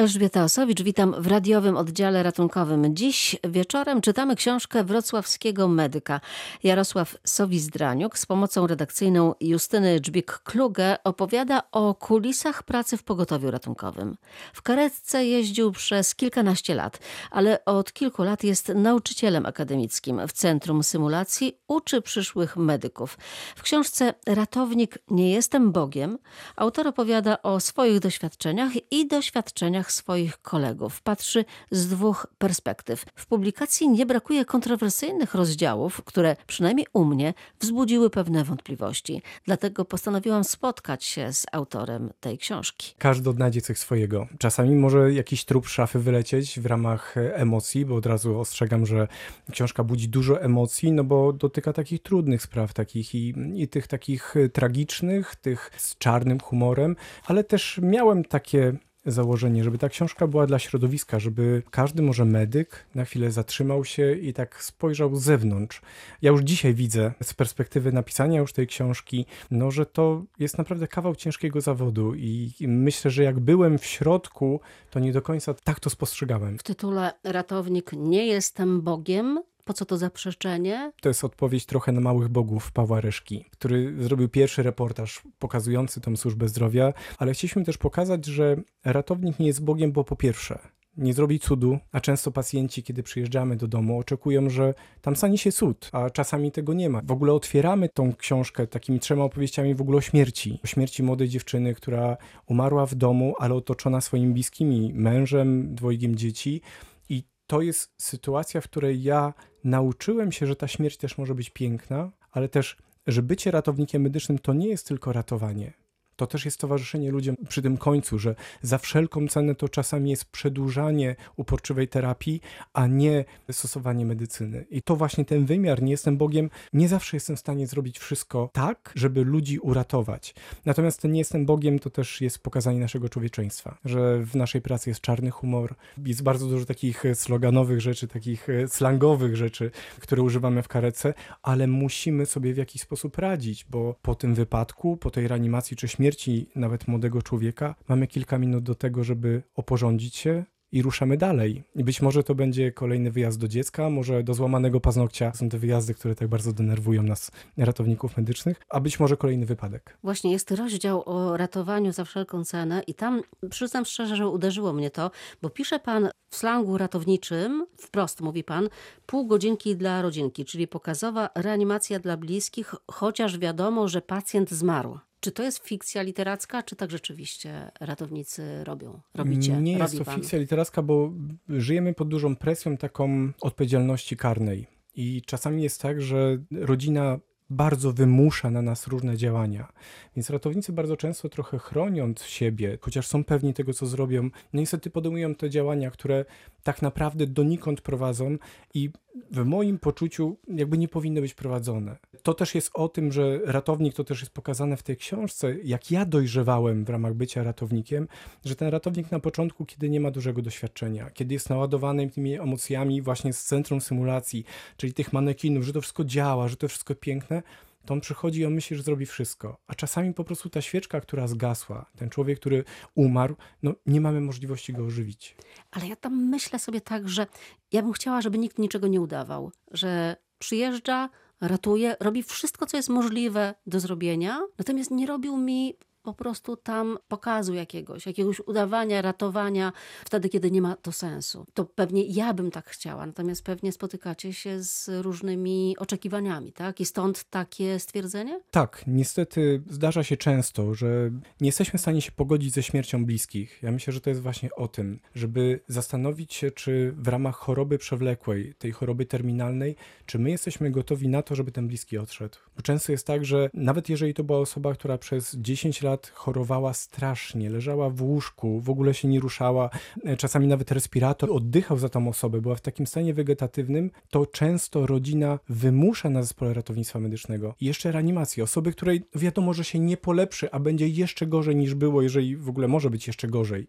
Elżbieta Osowicz, witam w radiowym oddziale ratunkowym. Dziś wieczorem czytamy książkę wrocławskiego medyka. Jarosław Sowizdraniuk z pomocą redakcyjną Justyny Dżbik-Kluge opowiada o kulisach pracy w pogotowiu ratunkowym. W karetce jeździł przez kilkanaście lat, ale od kilku lat jest nauczycielem akademickim. W Centrum Symulacji uczy przyszłych medyków. W książce Ratownik nie jestem Bogiem autor opowiada o swoich doświadczeniach i doświadczeniach swoich kolegów. Patrzy z dwóch perspektyw. W publikacji nie brakuje kontrowersyjnych rozdziałów, które przynajmniej u mnie wzbudziły pewne wątpliwości. Dlatego postanowiłam spotkać się z autorem tej książki. Każdy odnajdzie coś swojego. Czasami może jakiś trup szafy wylecieć w ramach emocji, bo od razu ostrzegam, że książka budzi dużo emocji, no bo dotyka takich trudnych spraw, takich i, i tych takich tragicznych, tych z czarnym humorem, ale też miałem takie założenie, żeby ta książka była dla środowiska, żeby każdy może medyk na chwilę zatrzymał się i tak spojrzał z zewnątrz. Ja już dzisiaj widzę z perspektywy napisania już tej książki, no, że to jest naprawdę kawał ciężkiego zawodu i myślę, że jak byłem w środku, to nie do końca tak to spostrzegałem. W tytule Ratownik nie jestem Bogiem, po co to zaprzeczenie? To jest odpowiedź trochę na małych bogów Pawła Reszki, który zrobił pierwszy reportaż pokazujący tą służbę zdrowia, ale chcieliśmy też pokazać, że ratownik nie jest Bogiem, bo po pierwsze, nie zrobi cudu, a często pacjenci, kiedy przyjeżdżamy do domu, oczekują, że tam stanie się cud, a czasami tego nie ma. W ogóle otwieramy tą książkę takimi trzema opowieściami w ogóle o śmierci. O śmierci młodej dziewczyny, która umarła w domu, ale otoczona swoimi bliskimi, mężem, dwojgiem dzieci. I to jest sytuacja, w której ja nauczyłem się, że ta śmierć też może być piękna, ale też, że bycie ratownikiem medycznym to nie jest tylko ratowanie. To też jest towarzyszenie ludziom przy tym końcu, że za wszelką cenę to czasami jest przedłużanie uporczywej terapii, a nie stosowanie medycyny. I to właśnie ten wymiar, nie jestem Bogiem, nie zawsze jestem w stanie zrobić wszystko tak, żeby ludzi uratować. Natomiast ten nie jestem Bogiem to też jest pokazanie naszego człowieczeństwa, że w naszej pracy jest czarny humor, jest bardzo dużo takich sloganowych rzeczy, takich slangowych rzeczy, które używamy w karece, ale musimy sobie w jakiś sposób radzić, bo po tym wypadku, po tej reanimacji czy śmierci, śmierci nawet młodego człowieka, mamy kilka minut do tego, żeby oporządzić się i ruszamy dalej. I być może to będzie kolejny wyjazd do dziecka, może do złamanego paznokcia. Są te wyjazdy, które tak bardzo denerwują nas, ratowników medycznych, a być może kolejny wypadek. Właśnie jest rozdział o ratowaniu za wszelką cenę i tam przyznam szczerze, że uderzyło mnie to, bo pisze pan w slangu ratowniczym, wprost mówi pan, pół godzinki dla rodzinki, czyli pokazowa reanimacja dla bliskich, chociaż wiadomo, że pacjent zmarł. Czy to jest fikcja literacka, czy tak rzeczywiście ratownicy robią? Robicie? Nie jest to pan? fikcja literacka, bo żyjemy pod dużą presją taką odpowiedzialności karnej. I czasami jest tak, że rodzina bardzo wymusza na nas różne działania. Więc ratownicy bardzo często trochę chroniąc siebie, chociaż są pewni tego, co zrobią, no niestety podejmują te działania, które tak naprawdę donikąd prowadzą i w moim poczuciu jakby nie powinny być prowadzone. To też jest o tym, że ratownik, to też jest pokazane w tej książce, jak ja dojrzewałem w ramach bycia ratownikiem, że ten ratownik na początku, kiedy nie ma dużego doświadczenia, kiedy jest naładowany tymi emocjami właśnie z centrum symulacji, czyli tych manekinów, że to wszystko działa, że to wszystko piękne, to on przychodzi i on myśli, że zrobi wszystko. A czasami po prostu ta świeczka, która zgasła, ten człowiek, który umarł, no nie mamy możliwości go ożywić. Ale ja tam myślę sobie tak, że ja bym chciała, żeby nikt niczego nie udawał, że przyjeżdża, ratuje, robi wszystko, co jest możliwe do zrobienia, natomiast nie robił mi po prostu tam pokazu jakiegoś, jakiegoś udawania, ratowania, wtedy, kiedy nie ma to sensu. To pewnie ja bym tak chciała, natomiast pewnie spotykacie się z różnymi oczekiwaniami, tak? I stąd takie stwierdzenie? Tak, niestety zdarza się często, że nie jesteśmy w stanie się pogodzić ze śmiercią bliskich. Ja myślę, że to jest właśnie o tym, żeby zastanowić się, czy w ramach choroby przewlekłej, tej choroby terminalnej, czy my jesteśmy gotowi na to, żeby ten bliski odszedł. Bo często jest tak, że nawet jeżeli to była osoba, która przez 10 lat lat chorowała strasznie, leżała w łóżku, w ogóle się nie ruszała, e, czasami nawet respirator oddychał za tą osobę, była w takim stanie wegetatywnym, to często rodzina wymusza na zespole ratownictwa medycznego jeszcze reanimację osoby, której wiadomo, że się nie polepszy, a będzie jeszcze gorzej niż było, jeżeli w ogóle może być jeszcze gorzej.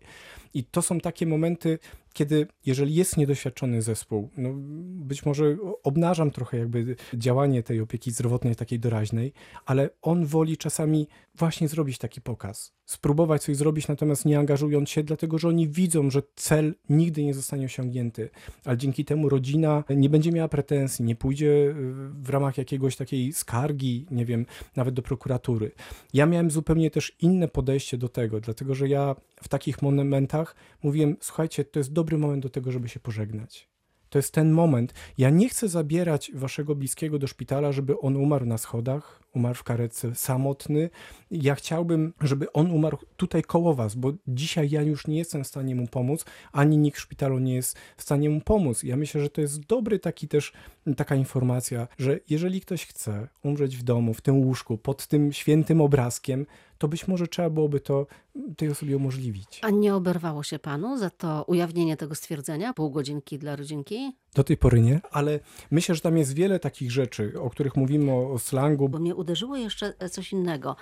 I to są takie momenty kiedy, jeżeli jest niedoświadczony zespół, no być może obnażam trochę jakby działanie tej opieki zdrowotnej takiej doraźnej, ale on woli czasami właśnie zrobić taki pokaz, spróbować coś zrobić, natomiast nie angażując się, dlatego że oni widzą, że cel nigdy nie zostanie osiągnięty, ale dzięki temu rodzina nie będzie miała pretensji, nie pójdzie w ramach jakiegoś takiej skargi, nie wiem, nawet do prokuratury. Ja miałem zupełnie też inne podejście do tego, dlatego że ja w takich momentach mówiłem, słuchajcie, to jest dobry moment do tego, żeby się pożegnać. To jest ten moment. Ja nie chcę zabierać waszego bliskiego do szpitala, żeby on umarł na schodach, umarł w karetce samotny. Ja chciałbym, żeby on umarł tutaj koło was, bo dzisiaj ja już nie jestem w stanie mu pomóc, ani nikt w szpitalu nie jest w stanie mu pomóc. Ja myślę, że to jest dobry taki też, taka informacja, że jeżeli ktoś chce umrzeć w domu, w tym łóżku, pod tym świętym obrazkiem, to być może trzeba byłoby to tej osobie umożliwić. A nie oberwało się panu za to ujawnienie tego stwierdzenia? Pół godzinki dla rodzinki? Do tej pory nie, ale myślę, że tam jest wiele takich rzeczy, o których mówimy o, o slangu. Bo mnie uderzyło jeszcze coś innego.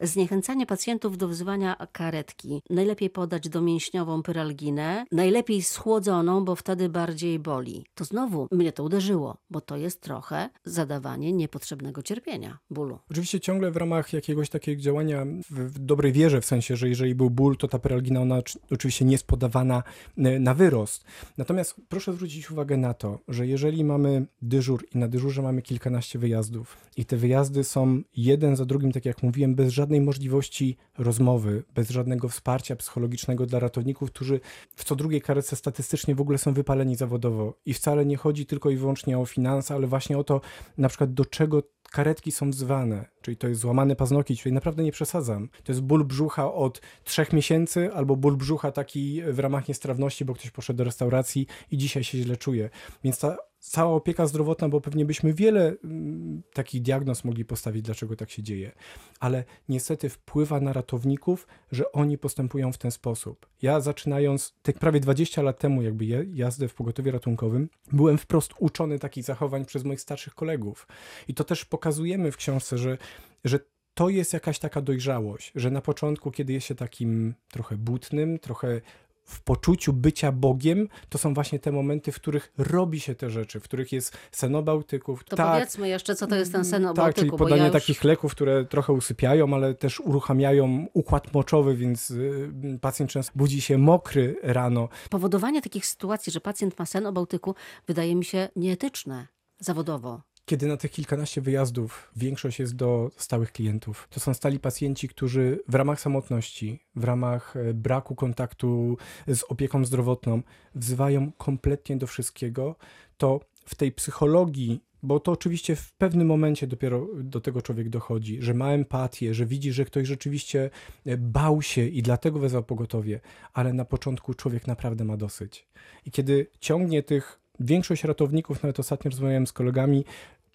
Zniechęcanie pacjentów do wzywania karetki. Najlepiej podać domięśniową pyralginę, najlepiej schłodzoną, bo wtedy bardziej boli. To znowu mnie to uderzyło, bo to jest trochę zadawanie niepotrzebnego cierpienia, bólu. Oczywiście ciągle w ramach jakiegoś takiego działania w, w dobrej wierze, w sensie, że jeżeli był ból, to ta pyralgina ona oczywiście nie jest podawana e, na wyrost. Natomiast proszę zwrócić uwagę to, że jeżeli mamy dyżur i na dyżurze mamy kilkanaście wyjazdów i te wyjazdy są jeden za drugim, tak jak mówiłem, bez żadnej możliwości rozmowy, bez żadnego wsparcia psychologicznego dla ratowników, którzy w co drugiej karetce statystycznie w ogóle są wypaleni zawodowo. I wcale nie chodzi tylko i wyłącznie o finanse, ale właśnie o to na przykład do czego karetki są wzywane, czyli to jest złamany paznokieć, czyli naprawdę nie przesadzam. To jest ból brzucha od trzech miesięcy albo ból brzucha taki w ramach niestrawności, bo ktoś poszedł do restauracji i dzisiaj się źle czuje. Więc ta cała opieka zdrowotna, bo pewnie byśmy wiele mm, takich diagnoz mogli postawić, dlaczego tak się dzieje, ale niestety wpływa na ratowników, że oni postępują w ten sposób. Ja zaczynając te prawie 20 lat temu, jakby jazdę w pogotowie ratunkowym, byłem wprost uczony takich zachowań przez moich starszych kolegów. I to też pokazujemy w książce, że, że to jest jakaś taka dojrzałość, że na początku, kiedy jest się takim trochę butnym, trochę w poczuciu bycia Bogiem, to są właśnie te momenty, w których robi się te rzeczy, w których jest senobałtyków. To tak, powiedzmy jeszcze, co to jest ten senobałtyku. Tak, czyli podanie ja już... takich leków, które trochę usypiają, ale też uruchamiają układ moczowy, więc y, pacjent często budzi się mokry rano. Powodowanie takich sytuacji, że pacjent ma sen o Bałtyku, wydaje mi się nieetyczne zawodowo kiedy na tych kilkanaście wyjazdów większość jest do stałych klientów. To są stali pacjenci, którzy w ramach samotności, w ramach e, braku kontaktu z opieką zdrowotną wzywają kompletnie do wszystkiego, to w tej psychologii bo to oczywiście w pewnym momencie dopiero do tego człowiek dochodzi, że ma empatię, że widzi, że ktoś rzeczywiście e, bał się i dlatego wezwał pogotowie, ale na początku człowiek naprawdę ma dosyć. I kiedy ciągnie tych Większość ratowników, nawet ostatnio rozmawiałem z kolegami,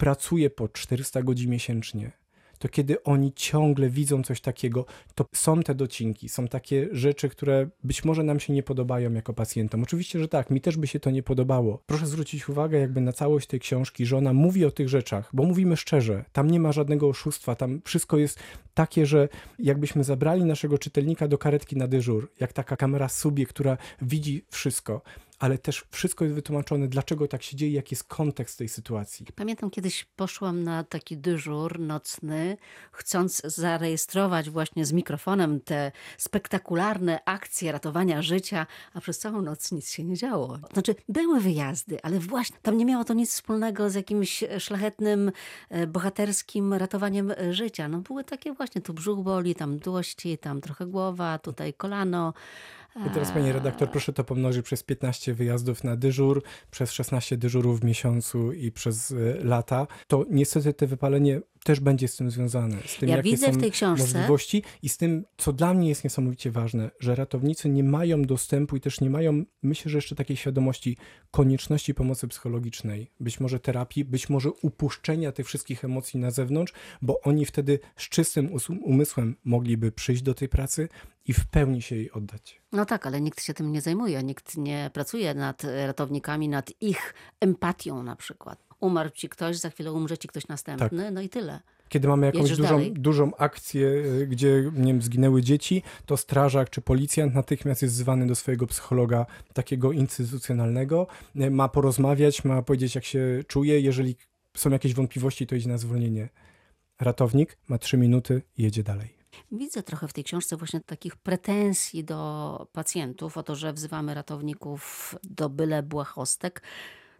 pracuje po 400 godzin miesięcznie, to kiedy oni ciągle widzą coś takiego, to są te docinki, są takie rzeczy, które być może nam się nie podobają jako pacjentom. Oczywiście, że tak, mi też by się to nie podobało. Proszę zwrócić uwagę jakby na całość tej książki, że ona mówi o tych rzeczach, bo mówimy szczerze, tam nie ma żadnego oszustwa, tam wszystko jest takie, że jakbyśmy zabrali naszego czytelnika do karetki na dyżur, jak taka kamera subie, która widzi wszystko, ale też wszystko jest wytłumaczone, dlaczego tak się dzieje, jaki jest kontekst tej sytuacji. Pamiętam kiedyś poszłam na taki dyżur nocny, chcąc zarejestrować właśnie z mikrofonem te spektakularne akcje ratowania życia, a przez całą noc nic się nie działo. Znaczy, były wyjazdy, ale właśnie tam nie miało to nic wspólnego z jakimś szlachetnym, e, bohaterskim ratowaniem e, życia. No były takie właśnie, tu brzuch boli, tam dłości, tam trochę głowa, tutaj kolano. I teraz, pani redaktor, proszę to pomnożyć przez 15 wyjazdów na dyżur, przez 16 dyżurów w miesiącu i przez e, lata. To niestety te wypalenie też będzie z tym związane. Z tym, ja jakie widzę są w tej książce. możliwości i z tym, co dla mnie jest niesamowicie ważne, że ratownicy nie mają dostępu i też nie mają, myślę, że jeszcze takiej świadomości konieczności pomocy psychologicznej, być może terapii, być może upuszczenia tych wszystkich emocji na zewnątrz, bo oni wtedy z czystym umysłem mogliby przyjść do tej pracy i w pełni się jej oddać. No tak, ale nikt się tym nie zajmuje, nikt nie pracuje nad ratownikami, nad ich empatią na przykład umarł ci ktoś, za chwilę umrze ci ktoś następny, tak. no i tyle. Kiedy mamy jakąś dużą, dużą akcję, y, gdzie nie wiem, zginęły dzieci, to strażak czy policjant natychmiast jest zwany do swojego psychologa takiego instytucjonalnego, y, ma porozmawiać, ma powiedzieć jak się czuje, jeżeli są jakieś wątpliwości, to idzie na zwolnienie. Ratownik ma trzy minuty i jedzie dalej. Widzę trochę w tej książce właśnie takich pretensji do pacjentów o to, że wzywamy ratowników do byle błahostek.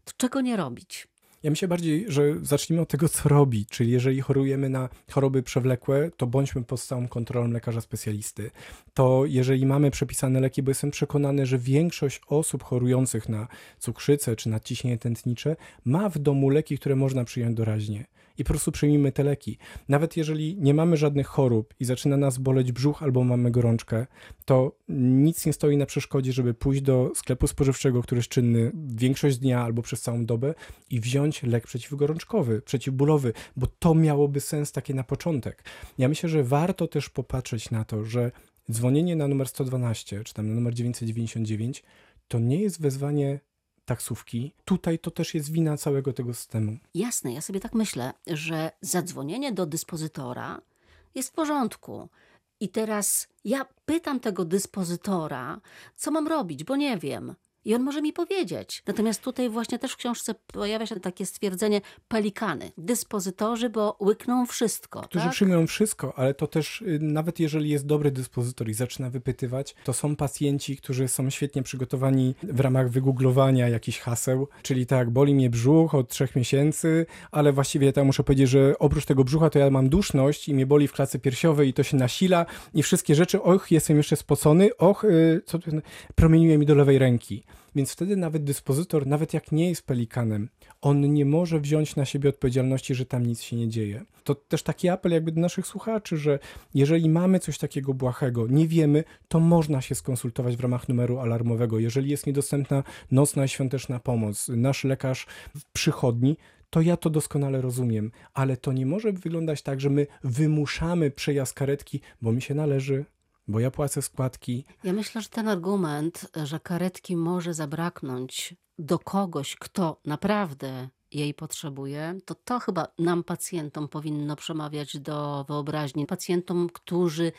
To czego nie robić? Ja myślę bardziej, że zacznijmy od tego, co robić. Czyli jeżeli chorujemy na choroby przewlekłe, to bądźmy pod stałą kontrolą lekarza specjalisty. To jeżeli mamy przepisane leki, bo jestem przekonany, że większość osób chorujących na cukrzycę czy nadciśnienie tętnicze ma w domu leki, które można przyjąć doraźnie. I po prostu przyjmijmy te leki. Nawet jeżeli nie mamy żadnych chorób i zaczyna nas boleć brzuch albo mamy gorączkę, to nic nie stoi na przeszkodzie, żeby pójść do sklepu spożywczego, który jest czynny większość dnia albo przez całą dobę i wziąć lek przeciwgorączkowy, przeciwbólowy, bo to miałoby sens takie na początek. Ja myślę, że warto też popatrzeć na to, że dzwonienie na numer 112 czy tam na numer 999 to nie jest wezwanie taksówki. Tutaj to też jest wina całego tego systemu. Jasne, ja sobie tak myślę, że zadzwonienie do dyspozytora jest w porządku. I teraz ja pytam tego dyspozytora, co mam robić, bo nie wiem. I on może mi powiedzieć. Natomiast tutaj właśnie też w książce pojawia się takie stwierdzenie pelikany. Dyspozytorzy, bo łykną wszystko. Którzy tak? przyjmują wszystko, ale to też y, nawet jeżeli jest dobry dyspozytor i zaczyna wypytywać, to są pacjenci, którzy są świetnie przygotowani w ramach wygooglowania jakichś haseł, czyli tak, boli mnie brzuch od trzech miesięcy, ale właściwie ja muszę powiedzieć, że oprócz tego brzucha to ja mam duszność i mnie boli w klatce piersiowej i to się nasila i wszystkie rzeczy, och, jestem jeszcze spocony, och, y, co promieniuje mi do lewej ręki. Więc wtedy nawet dyspozytor, nawet jak nie jest pelikanem, on nie może wziąć na siebie odpowiedzialności, że tam nic się nie dzieje. To też taki apel jakby do naszych słuchaczy, że jeżeli mamy coś takiego błahego, nie wiemy, to można się skonsultować w ramach numeru alarmowego. Jeżeli jest niedostępna nocna i świąteczna pomoc, nasz lekarz w przychodni, to ja to doskonale rozumiem, ale to nie może wyglądać tak, że my wymuszamy przejazd karetki, bo mi się należy, bo ja płacę składki. Ja myślę, że ten argument, że karetki może zabraknąć do kogoś, kto naprawdę jej potrzebuje, to to chyba nam, pacjentom, powinno przemawiać do wyobraźni. Pacjentom, którzy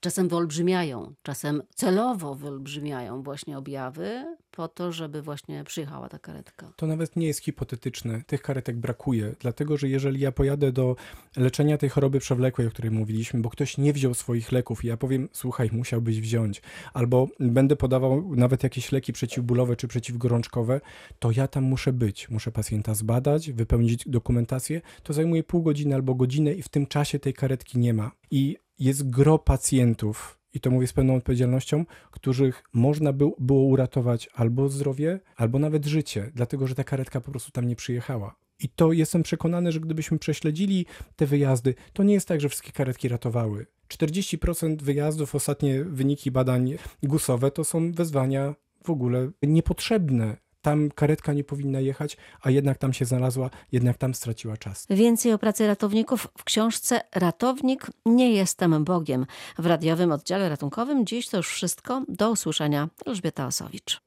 czasem wyolbrzymiają, czasem celowo wyolbrzymiają właśnie objawy, po to, żeby właśnie przyjechała ta karetka. To nawet nie jest hipotetyczne. Tych karetek brakuje, dlatego że jeżeli ja pojadę do leczenia tej choroby przewlekłej, o której mówiliśmy, bo ktoś nie wziął swoich leków i ja powiem, słuchaj, musiałbyś wziąć, albo będę podawał nawet jakieś leki przeciwbólowe czy przeciwgorączkowe, to ja tam muszę być. Muszę pacjenta zbadać, wypełnić dokumentację. To zajmuje pół godziny albo godzinę i w tym czasie tej karetki nie ma. I jest gro pacjentów, i to mówię z pełną odpowiedzialnością, których można by, było uratować albo zdrowie, albo nawet życie, dlatego że ta karetka po prostu tam nie przyjechała. I to jestem przekonany, że gdybyśmy prześledzili te wyjazdy, to nie jest tak, że wszystkie karetki ratowały. 40% wyjazdów, ostatnie wyniki badań gusowe, to są wezwania w ogóle niepotrzebne. Tam karetka nie powinna jechać, a jednak tam się znalazła, jednak tam straciła czas. Więcej o pracy ratowników w książce Ratownik nie jestem Bogiem. W radiowym oddziale ratunkowym dziś to już wszystko. Do usłyszenia. Elżbieta Osowicz.